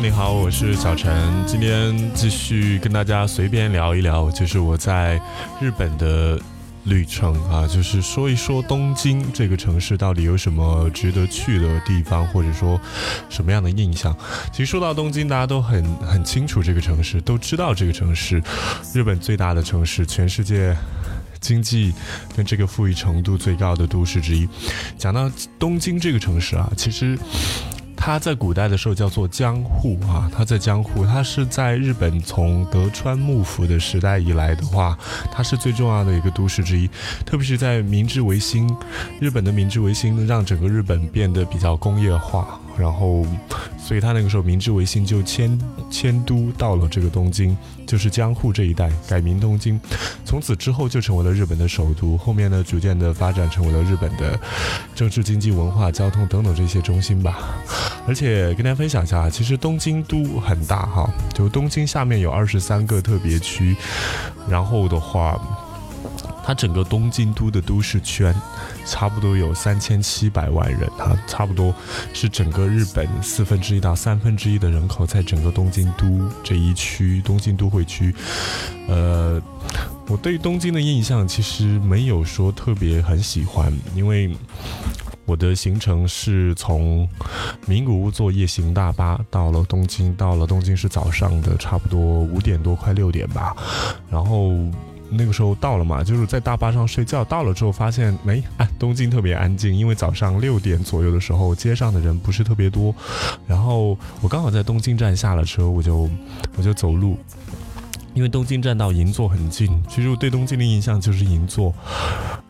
你好，我是小陈，今天继续跟大家随便聊一聊，就是我在日本的旅程啊，就是说一说东京这个城市到底有什么值得去的地方，或者说什么样的印象。其实说到东京，大家都很很清楚这个城市，都知道这个城市，日本最大的城市，全世界。经济跟这个富裕程度最高的都市之一。讲到东京这个城市啊，其实它在古代的时候叫做江户啊，它在江户，它是在日本从德川幕府的时代以来的话，它是最重要的一个都市之一。特别是在明治维新，日本的明治维新让整个日本变得比较工业化。然后，所以他那个时候明治维新就迁迁都到了这个东京，就是江户这一带，改名东京。从此之后就成为了日本的首都。后面呢，逐渐的发展成为了日本的政治、经济、文化、交通等等这些中心吧。而且跟大家分享一下，其实东京都很大哈，就东京下面有二十三个特别区，然后的话。它整个东京都的都市圈，差不多有三千七百万人，它差不多是整个日本四分之一到三分之一的人口在整个东京都这一区，东京都会区。呃，我对东京的印象其实没有说特别很喜欢，因为我的行程是从名古屋坐夜行大巴到了东京，到了东京是早上的差不多五点多快六点吧，然后。那个时候到了嘛，就是在大巴上睡觉。到了之后发现，哎，东京特别安静，因为早上六点左右的时候，街上的人不是特别多。然后我刚好在东京站下了车，我就我就走路。因为东京站到银座很近，其实我对东京的印象就是银座，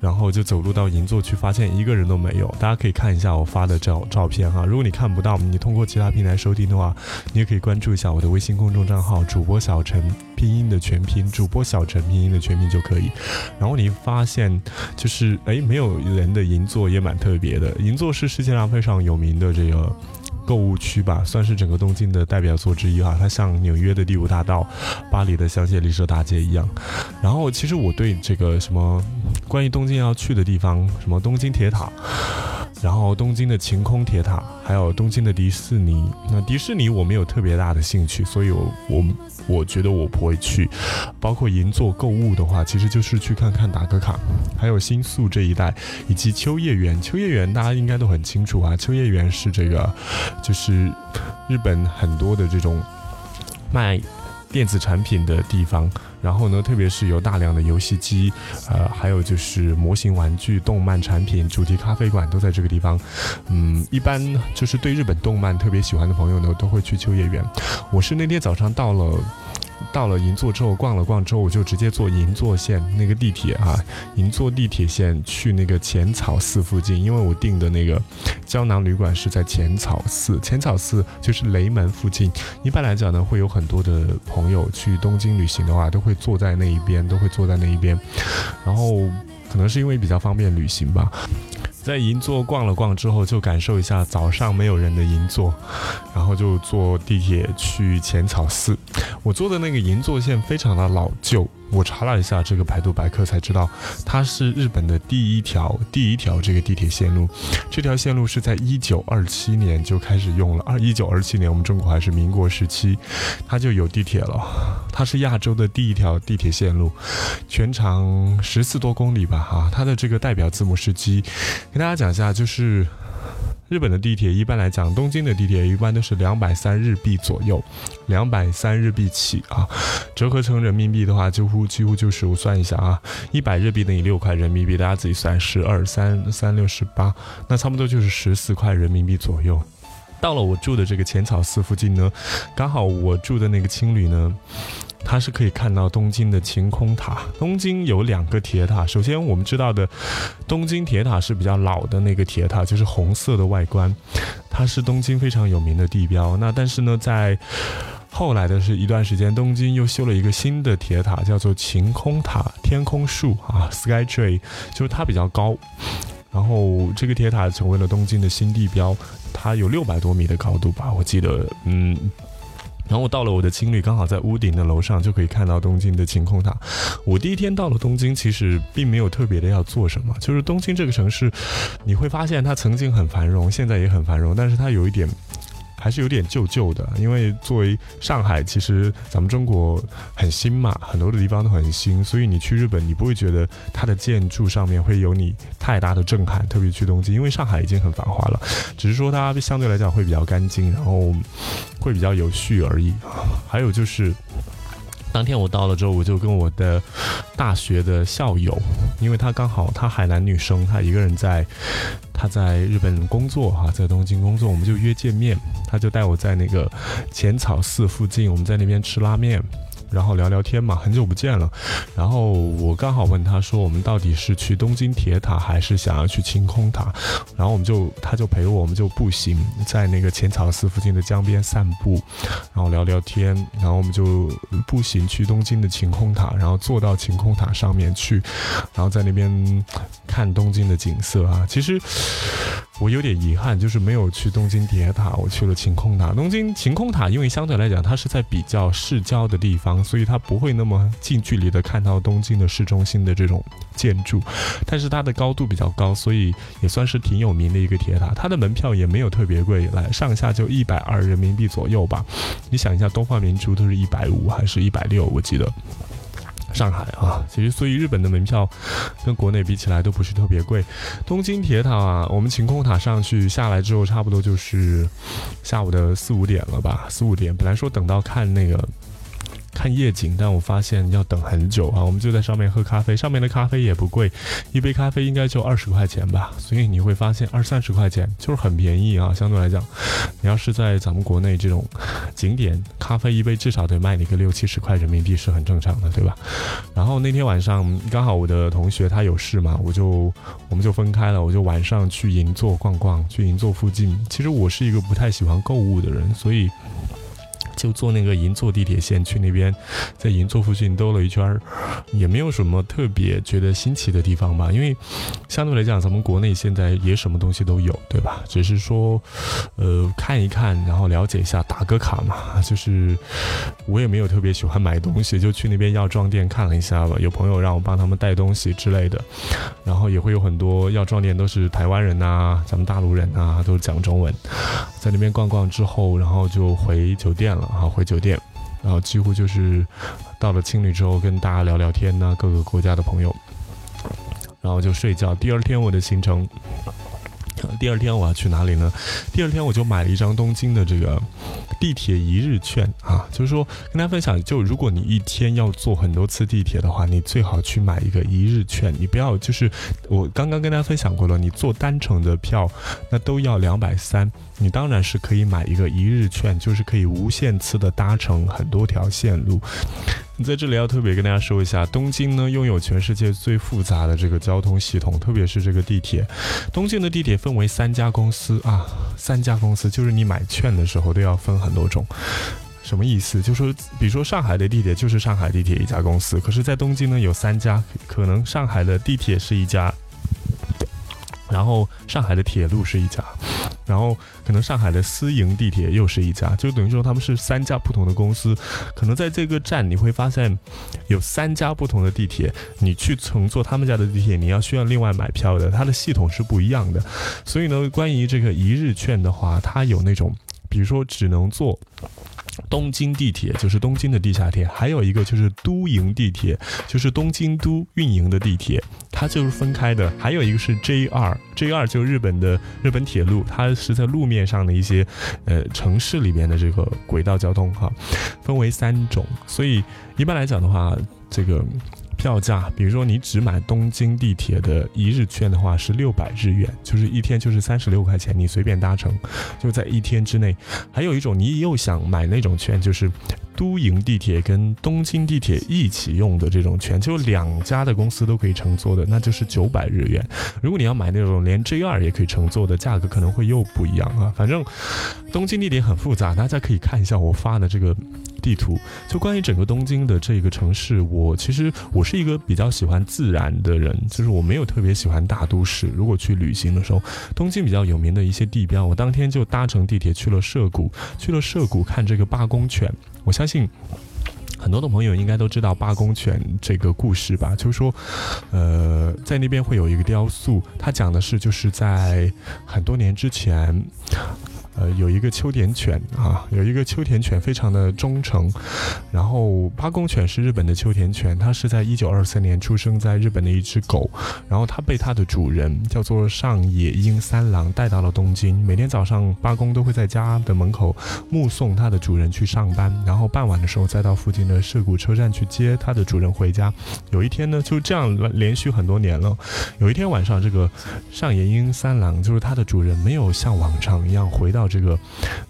然后就走路到银座去，发现一个人都没有。大家可以看一下我发的照照片哈，如果你看不到，你通过其他平台收听的话，你也可以关注一下我的微信公众账号主播小陈拼音的全拼，主播小陈拼音的全拼就可以。然后你发现就是哎，没有人的银座也蛮特别的，银座是世界上非常有名的这个。购物区吧，算是整个东京的代表作之一哈。它像纽约的第五大道、巴黎的香榭丽舍大街一样。然后，其实我对这个什么关于东京要去的地方，什么东京铁塔。然后东京的晴空铁塔，还有东京的迪士尼。那迪士尼我没有特别大的兴趣，所以我我我觉得我不会去。包括银座购物的话，其实就是去看看打个卡。还有新宿这一带，以及秋叶原。秋叶原大家应该都很清楚啊，秋叶原是这个，就是日本很多的这种卖。电子产品的地方，然后呢，特别是有大量的游戏机，呃，还有就是模型玩具、动漫产品、主题咖啡馆都在这个地方。嗯，一般就是对日本动漫特别喜欢的朋友呢，都会去秋叶原。我是那天早上到了。到了银座之后，逛了逛之后，我就直接坐银座线那个地铁啊，银座地铁线去那个浅草寺附近，因为我订的那个胶囊旅馆是在浅草寺，浅草寺就是雷门附近。一般来讲呢，会有很多的朋友去东京旅行的话，都会坐在那一边，都会坐在那一边，然后可能是因为比较方便旅行吧。在银座逛了逛之后，就感受一下早上没有人的银座，然后就坐地铁去浅草寺。我坐的那个银座线非常的老旧。我查了一下这个百度百科，才知道它是日本的第一条第一条这个地铁线路。这条线路是在一九二七年就开始用了，二一九二七年我们中国还是民国时期，它就有地铁了。它是亚洲的第一条地铁线路，全长十四多公里吧，哈。它的这个代表字母是 G，跟大家讲一下，就是。日本的地铁一般来讲，东京的地铁一般都是两百三日币左右，两百三日币起啊，折合成人民币的话，几乎几乎就是我算一下啊，一百日币等于六块人民币，大家自己算，十二三三六十八，那差不多就是十四块人民币左右。到了我住的这个浅草寺附近呢，刚好我住的那个青旅呢。它是可以看到东京的晴空塔。东京有两个铁塔，首先我们知道的东京铁塔是比较老的那个铁塔，就是红色的外观，它是东京非常有名的地标。那但是呢，在后来的是一段时间，东京又修了一个新的铁塔，叫做晴空塔，天空树啊，Sky Tree，就是它比较高，然后这个铁塔成为了东京的新地标，它有六百多米的高度吧，我记得，嗯。然后我到了我的青旅，刚好在屋顶的楼上就可以看到东京的晴空塔。我第一天到了东京，其实并没有特别的要做什么，就是东京这个城市，你会发现它曾经很繁荣，现在也很繁荣，但是它有一点。还是有点旧旧的。因为作为上海，其实咱们中国很新嘛，很多的地方都很新，所以你去日本，你不会觉得它的建筑上面会有你太大的震撼。特别去东京，因为上海已经很繁华了，只是说它相对来讲会比较干净，然后会比较有序而已。还有就是。当天我到了之后，我就跟我的大学的校友，因为他刚好他海南女生，她一个人在，她在日本工作哈，在东京工作，我们就约见面，他就带我在那个浅草寺附近，我们在那边吃拉面。然后聊聊天嘛，很久不见了。然后我刚好问他说，我们到底是去东京铁塔，还是想要去晴空塔？然后我们就，他就陪我，我们就步行在那个浅草寺附近的江边散步，然后聊聊天。然后我们就步行去东京的晴空塔，然后坐到晴空塔上面去，然后在那边看东京的景色啊。其实我有点遗憾，就是没有去东京铁塔，我去了晴空塔。东京晴空塔，因为相对来讲，它是在比较市郊的地方。所以它不会那么近距离的看到东京的市中心的这种建筑，但是它的高度比较高，所以也算是挺有名的一个铁塔。它的门票也没有特别贵，来上下就一百二人民币左右吧。你想一下，东方明珠都是一百五还是一百六？我记得上海啊，其实所以日本的门票跟国内比起来都不是特别贵。东京铁塔啊，我们晴空塔上去下来之后，差不多就是下午的四五点了吧，四五点。本来说等到看那个。看夜景，但我发现要等很久啊！我们就在上面喝咖啡，上面的咖啡也不贵，一杯咖啡应该就二十块钱吧。所以你会发现二三十块钱就是很便宜啊，相对来讲，你要是在咱们国内这种景点，咖啡一杯至少得卖你个六七十块人民币是很正常的，对吧？然后那天晚上刚好我的同学他有事嘛，我就我们就分开了，我就晚上去银座逛逛，去银座附近。其实我是一个不太喜欢购物的人，所以。就坐那个银座地铁线去那边，在银座附近兜了一圈，也没有什么特别觉得新奇的地方吧。因为相对来讲，咱们国内现在也什么东西都有，对吧？只是说，呃，看一看，然后了解一下，打个卡嘛。就是我也没有特别喜欢买东西，就去那边药妆店看了一下吧。有朋友让我帮他们带东西之类的，然后也会有很多药妆店都是台湾人呐，咱们大陆人呐，都是讲中文。在那边逛逛之后，然后就回酒店了。然后回酒店，然后几乎就是到了青旅之后跟大家聊聊天呢，各个国家的朋友，然后就睡觉。第二天我的行程。第二天我要去哪里呢？第二天我就买了一张东京的这个地铁一日券啊，就是说跟大家分享，就如果你一天要坐很多次地铁的话，你最好去买一个一日券。你不要就是我刚刚跟大家分享过了，你坐单程的票那都要两百三，你当然是可以买一个一日券，就是可以无限次的搭乘很多条线路。你在这里要特别跟大家说一下，东京呢拥有全世界最复杂的这个交通系统，特别是这个地铁。东京的地铁分为三家公司啊，三家公司就是你买券的时候都要分很多种。什么意思？就说比如说上海的地铁就是上海地铁一家公司，可是，在东京呢有三家，可能上海的地铁是一家。然后上海的铁路是一家，然后可能上海的私营地铁又是一家，就等于说他们是三家不同的公司。可能在这个站你会发现有三家不同的地铁，你去乘坐他们家的地铁，你要需要另外买票的，它的系统是不一样的。所以呢，关于这个一日券的话，它有那种，比如说只能坐。东京地铁就是东京的地下铁，还有一个就是都营地铁，就是东京都运营的地铁，它就是分开的。还有一个是 JR，JR 就日本的日本铁路，它是在路面上的一些呃城市里面的这个轨道交通哈，分为三种。所以一般来讲的话，这个。票价，比如说你只买东京地铁的一日券的话，是六百日元，就是一天就是三十六块钱，你随便搭乘，就在一天之内。还有一种，你又想买那种券，就是都营地铁跟东京地铁一起用的这种券，就两家的公司都可以乘坐的，那就是九百日元。如果你要买那种连 JR 也可以乘坐的，价格可能会又不一样啊。反正东京地铁很复杂，大家可以看一下我发的这个。地图就关于整个东京的这个城市，我其实我是一个比较喜欢自然的人，就是我没有特别喜欢大都市。如果去旅行的时候，东京比较有名的一些地标，我当天就搭乘地铁去了涩谷，去了涩谷看这个八公犬。我相信很多的朋友应该都知道八公犬这个故事吧？就是说，呃，在那边会有一个雕塑，它讲的是就是在很多年之前。呃，有一个秋田犬啊，有一个秋田犬非常的忠诚。然后八公犬是日本的秋田犬，它是在一九二三年出生在日本的一只狗。然后它被它的主人叫做上野英三郎带到了东京。每天早上八公都会在家的门口目送它的主人去上班，然后傍晚的时候再到附近的涩谷车站去接它的主人回家。有一天呢，就这样连续很多年了。有一天晚上，这个上野英三郎就是它的主人，没有像往常一样回到这个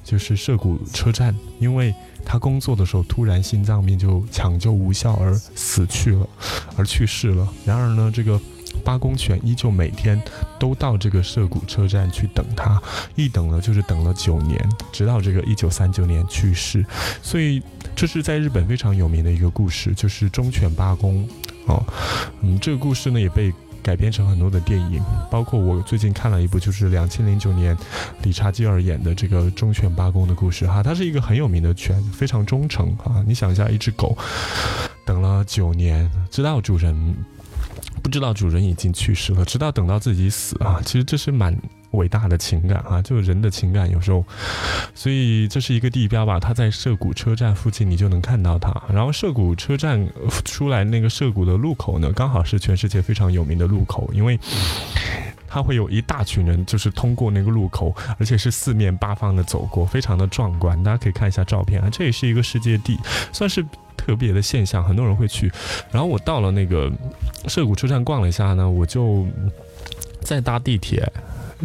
就是涩谷车站，因为他工作的时候突然心脏病就抢救无效而死去了，而去世了。然而呢，这个八公犬依旧每天都到这个涩谷车站去等他，一等了就是等了九年，直到这个一九三九年去世。所以这是在日本非常有名的一个故事，就是忠犬八公。哦，嗯，这个故事呢也被。改编成很多的电影，包括我最近看了一部，就是两千零九年理查基尔演的这个忠犬八公的故事哈，它是一个很有名的犬，非常忠诚啊。你想一下，一只狗等了九年，知道主人不知道主人已经去世了，直到等到自己死啊，其实这是蛮。伟大的情感啊，就是人的情感，有时候，所以这是一个地标吧。它在涩谷车站附近，你就能看到它。然后涩谷车站出来那个涩谷的路口呢，刚好是全世界非常有名的路口，因为它会有一大群人就是通过那个路口，而且是四面八方的走过，非常的壮观。大家可以看一下照片啊，这也是一个世界地，算是特别的现象，很多人会去。然后我到了那个涩谷车站逛了一下呢，我就在搭地铁。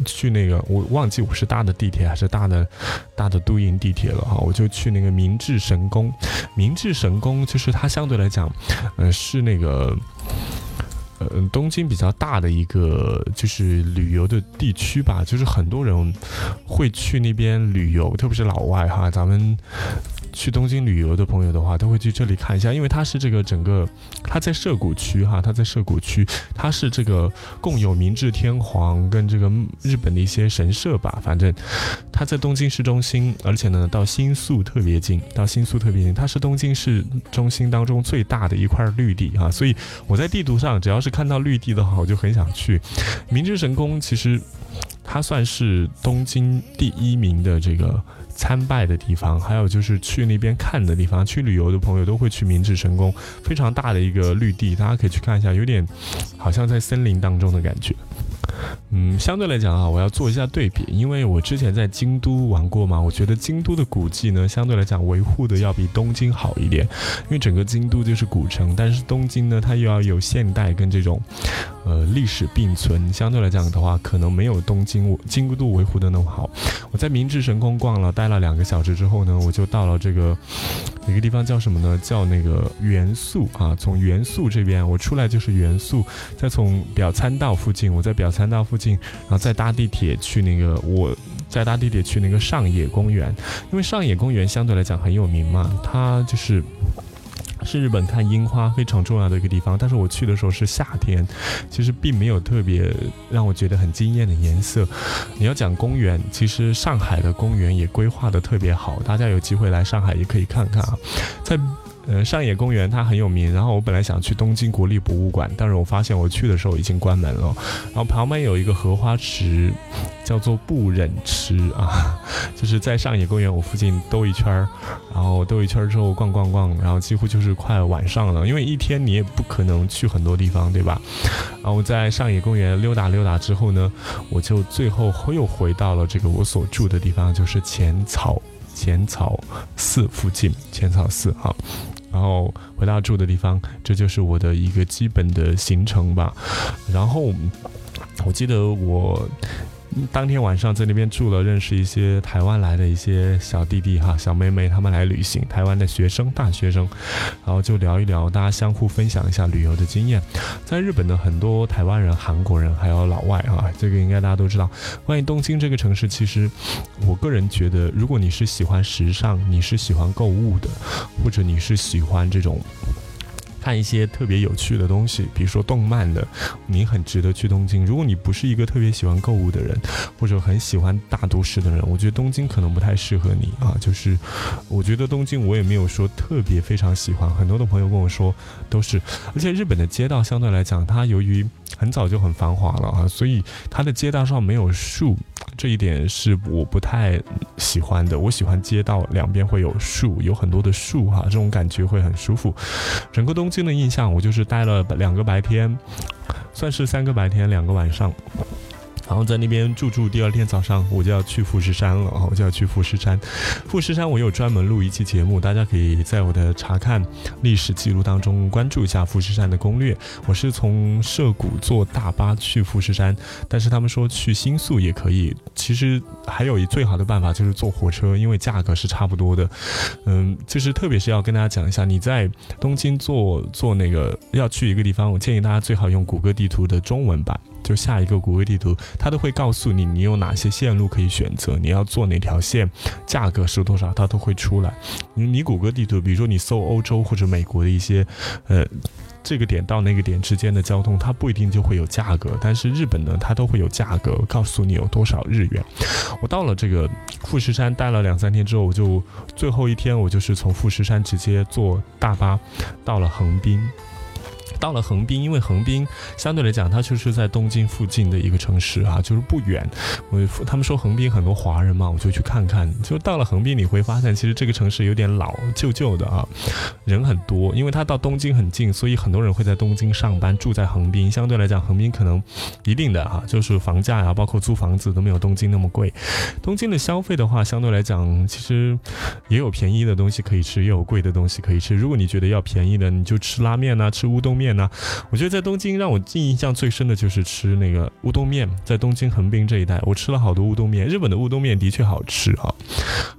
去那个，我忘记我是大的地铁还是大的大的都营地铁了哈，我就去那个明治神宫。明治神宫就是它相对来讲，嗯，是那个呃东京比较大的一个就是旅游的地区吧，就是很多人会去那边旅游，特别是老外哈，咱们。去东京旅游的朋友的话，都会去这里看一下，因为它是这个整个，它在涩谷区哈，它在涩谷区，它是这个共有明治天皇跟这个日本的一些神社吧，反正它在东京市中心，而且呢到新宿特别近，到新宿特别近，它是东京市中心当中最大的一块绿地啊，所以我在地图上只要是看到绿地的话，我就很想去明治神宫。其实它算是东京第一名的这个。参拜的地方，还有就是去那边看的地方，去旅游的朋友都会去明治神宫，非常大的一个绿地，大家可以去看一下，有点好像在森林当中的感觉。嗯，相对来讲啊，我要做一下对比，因为我之前在京都玩过嘛，我觉得京都的古迹呢，相对来讲维护的要比东京好一点，因为整个京都就是古城，但是东京呢，它又要有现代跟这种，呃，历史并存，相对来讲的话，可能没有东京京都维护的那么好。我在明治神宫逛了，待了两个小时之后呢，我就到了这个一个地方叫什么呢？叫那个元素啊，从元素这边我出来就是元素，再从表参道附近，我在表参道附近，然后再搭地铁去那个，我再搭地铁去那个上野公园，因为上野公园相对来讲很有名嘛，它就是。是日本看樱花非常重要的一个地方，但是我去的时候是夏天，其实并没有特别让我觉得很惊艳的颜色。你要讲公园，其实上海的公园也规划的特别好，大家有机会来上海也可以看看啊，在。呃，上野公园它很有名，然后我本来想去东京国立博物馆，但是我发现我去的时候已经关门了。然后旁边有一个荷花池，叫做不忍池啊，就是在上野公园我附近兜一圈儿，然后兜一圈儿之后逛逛逛，然后几乎就是快晚上了，因为一天你也不可能去很多地方，对吧？然后在上野公园溜达溜达之后呢，我就最后又回到了这个我所住的地方，就是浅草。浅草寺附近，浅草寺哈，然后回到住的地方，这就是我的一个基本的行程吧。然后我记得我。当天晚上在那边住了，认识一些台湾来的一些小弟弟哈、小妹妹，他们来旅行，台湾的学生、大学生，然后就聊一聊，大家相互分享一下旅游的经验。在日本的很多台湾人、韩国人还有老外啊，这个应该大家都知道。关于东京这个城市，其实我个人觉得，如果你是喜欢时尚，你是喜欢购物的，或者你是喜欢这种。看一些特别有趣的东西，比如说动漫的，你很值得去东京。如果你不是一个特别喜欢购物的人，或者很喜欢大都市的人，我觉得东京可能不太适合你啊。就是，我觉得东京我也没有说特别非常喜欢。很多的朋友跟我说都是，而且日本的街道相对来讲，它由于很早就很繁华了啊，所以它的街道上没有树，这一点是我不太喜欢的。我喜欢街道两边会有树，有很多的树哈，这种感觉会很舒服。整个东京的印象，我就是待了两个白天，算是三个白天，两个晚上。然后在那边住住，第二天早上我就要去富士山了！我就要去富士山。富士山我有专门录一期节目，大家可以在我的查看历史记录当中关注一下富士山的攻略。我是从涩谷坐大巴去富士山，但是他们说去新宿也可以。其实还有一最好的办法就是坐火车，因为价格是差不多的。嗯，就是特别是要跟大家讲一下，你在东京坐坐那个要去一个地方，我建议大家最好用谷歌地图的中文版。就下一个谷歌地图，它都会告诉你你有哪些线路可以选择，你要坐哪条线，价格是多少，它都会出来。你你谷歌地图，比如说你搜欧洲或者美国的一些，呃，这个点到那个点之间的交通，它不一定就会有价格，但是日本呢，它都会有价格，告诉你有多少日元。我到了这个富士山待了两三天之后，我就最后一天我就是从富士山直接坐大巴到了横滨。到了横滨，因为横滨相对来讲，它就是在东京附近的一个城市啊，就是不远。我他们说横滨很多华人嘛，我就去看看。就到了横滨，你会发现其实这个城市有点老旧旧的啊，人很多，因为它到东京很近，所以很多人会在东京上班，住在横滨。相对来讲，横滨可能一定的啊，就是房价呀，包括租房子都没有东京那么贵。东京的消费的话，相对来讲，其实也有便宜的东西可以吃，也有贵的东西可以吃。如果你觉得要便宜的，你就吃拉面呐，吃乌冬面。那我觉得在东京让我印象最深的就是吃那个乌冬面，在东京横滨这一带，我吃了好多乌冬面。日本的乌冬面的确好吃啊，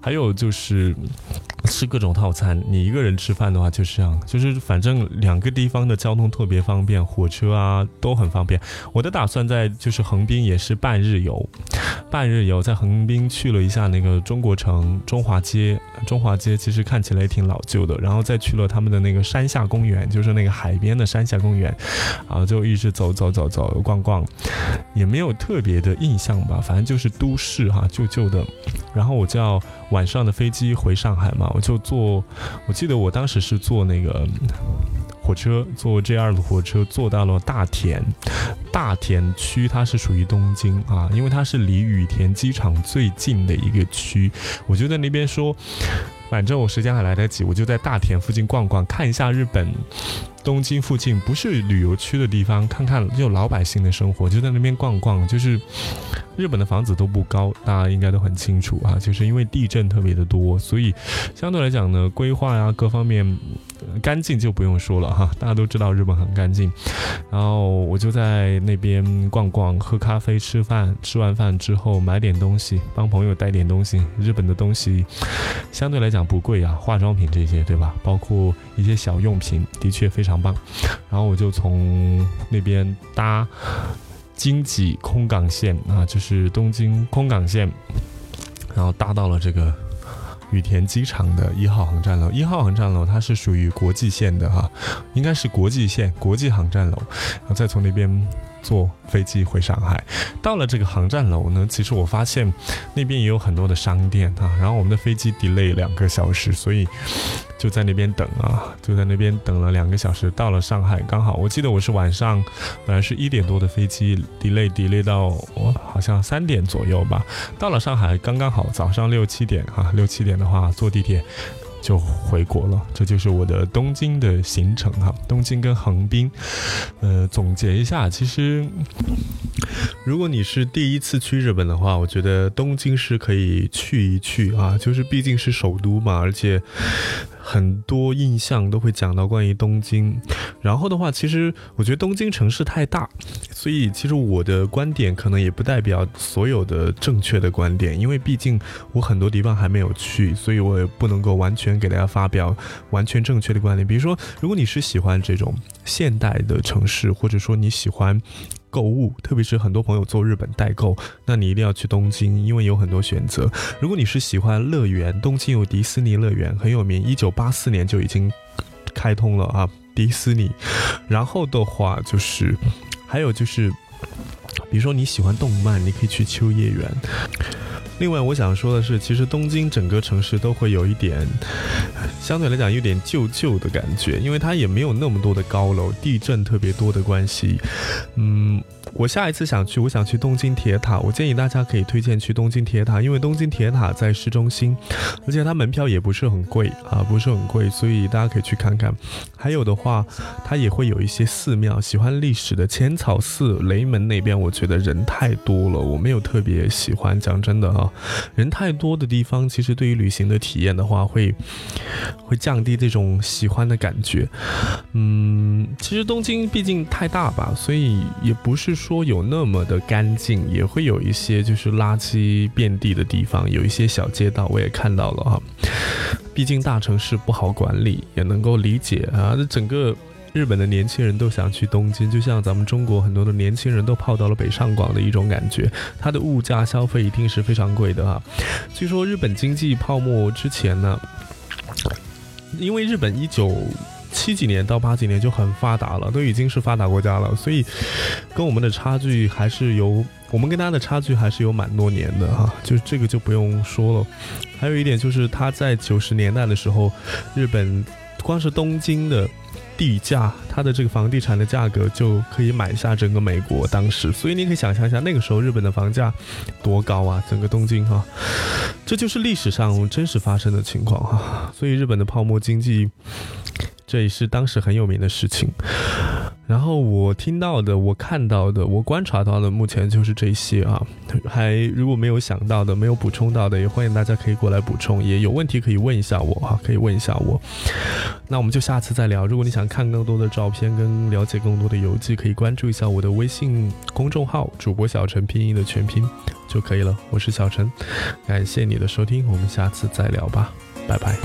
还有就是吃各种套餐。你一个人吃饭的话就是这样，就是反正两个地方的交通特别方便，火车啊都很方便。我的打算在就是横滨也是半日游，半日游在横滨去了一下那个中国城中华街，中华街其实看起来也挺老旧的，然后再去了他们的那个山下公园，就是那个海边的山。下公园，然后就一直走走走走逛逛，也没有特别的印象吧，反正就是都市哈，旧旧的。然后我就要晚上的飞机回上海嘛，我就坐，我记得我当时是坐那个火车，坐 JR 的火车，坐到了大田。大田区它是属于东京啊，因为它是离羽田机场最近的一个区，我就在那边说，反正我时间还来得及，我就在大田附近逛逛，看一下日本。东京附近不是旅游区的地方，看看就老百姓的生活，就在那边逛逛。就是日本的房子都不高，大家应该都很清楚啊。就是因为地震特别的多，所以相对来讲呢，规划呀各方面干净就不用说了哈。大家都知道日本很干净。然后我就在那边逛逛，喝咖啡，吃饭。吃完饭之后买点东西，帮朋友带点东西。日本的东西相对来讲不贵啊，化妆品这些对吧？包括一些小用品，的确非常。棒，然后我就从那边搭京畿空港线啊，就是东京空港线，然后搭到了这个羽田机场的一号航站楼。一号航站楼它是属于国际线的哈，应该是国际线国际航站楼，然后再从那边。坐飞机回上海，到了这个航站楼呢，其实我发现那边也有很多的商店啊。然后我们的飞机 delay 两个小时，所以就在那边等啊，就在那边等了两个小时。到了上海，刚好我记得我是晚上，本来是一点多的飞机，delay delay 到我好像三点左右吧。到了上海刚刚好，早上六七点啊，六七点的话坐地铁。就回国了，这就是我的东京的行程哈。东京跟横滨，呃，总结一下，其实如果你是第一次去日本的话，我觉得东京是可以去一去啊，就是毕竟是首都嘛，而且。很多印象都会讲到关于东京，然后的话，其实我觉得东京城市太大，所以其实我的观点可能也不代表所有的正确的观点，因为毕竟我很多地方还没有去，所以我也不能够完全给大家发表完全正确的观点。比如说，如果你是喜欢这种现代的城市，或者说你喜欢。购物，特别是很多朋友做日本代购，那你一定要去东京，因为有很多选择。如果你是喜欢乐园，东京有迪士尼乐园很有名，一九八四年就已经开通了啊，迪士尼。然后的话就是，还有就是，比如说你喜欢动漫，你可以去秋叶原。另外，我想说的是，其实东京整个城市都会有一点相对来讲有点旧旧的感觉，因为它也没有那么多的高楼，地震特别多的关系。嗯，我下一次想去，我想去东京铁塔，我建议大家可以推荐去东京铁塔，因为东京铁塔在市中心，而且它门票也不是很贵啊，不是很贵，所以大家可以去看看。还有的话，它也会有一些寺庙，喜欢历史的浅草寺、雷门那边，我觉得人太多了，我没有特别喜欢。讲真的，人太多的地方，其实对于旅行的体验的话，会。会降低这种喜欢的感觉，嗯，其实东京毕竟太大吧，所以也不是说有那么的干净，也会有一些就是垃圾遍地的地方，有一些小街道我也看到了哈。毕竟大城市不好管理，也能够理解啊。这整个日本的年轻人都想去东京，就像咱们中国很多的年轻人都泡到了北上广的一种感觉，它的物价消费一定是非常贵的哈。据说日本经济泡沫之前呢。因为日本一九七几年到八几年就很发达了，都已经是发达国家了，所以跟我们的差距还是有，我们跟他的差距还是有蛮多年的哈，就这个就不用说了。还有一点就是他在九十年代的时候，日本光是东京的。地价，它的这个房地产的价格就可以买下整个美国。当时，所以你可以想象一下，那个时候日本的房价多高啊！整个东京哈，这就是历史上真实发生的情况哈。所以日本的泡沫经济，这也是当时很有名的事情。然后我听到的，我看到的，我观察到的，目前就是这些啊。还如果没有想到的，没有补充到的，也欢迎大家可以过来补充。也有问题可以问一下我哈，可以问一下我。那我们就下次再聊。如果你想看更多的照片跟了解更多的游记，可以关注一下我的微信公众号“主播小陈拼音的全拼”就可以了。我是小陈，感谢你的收听，我们下次再聊吧，拜拜。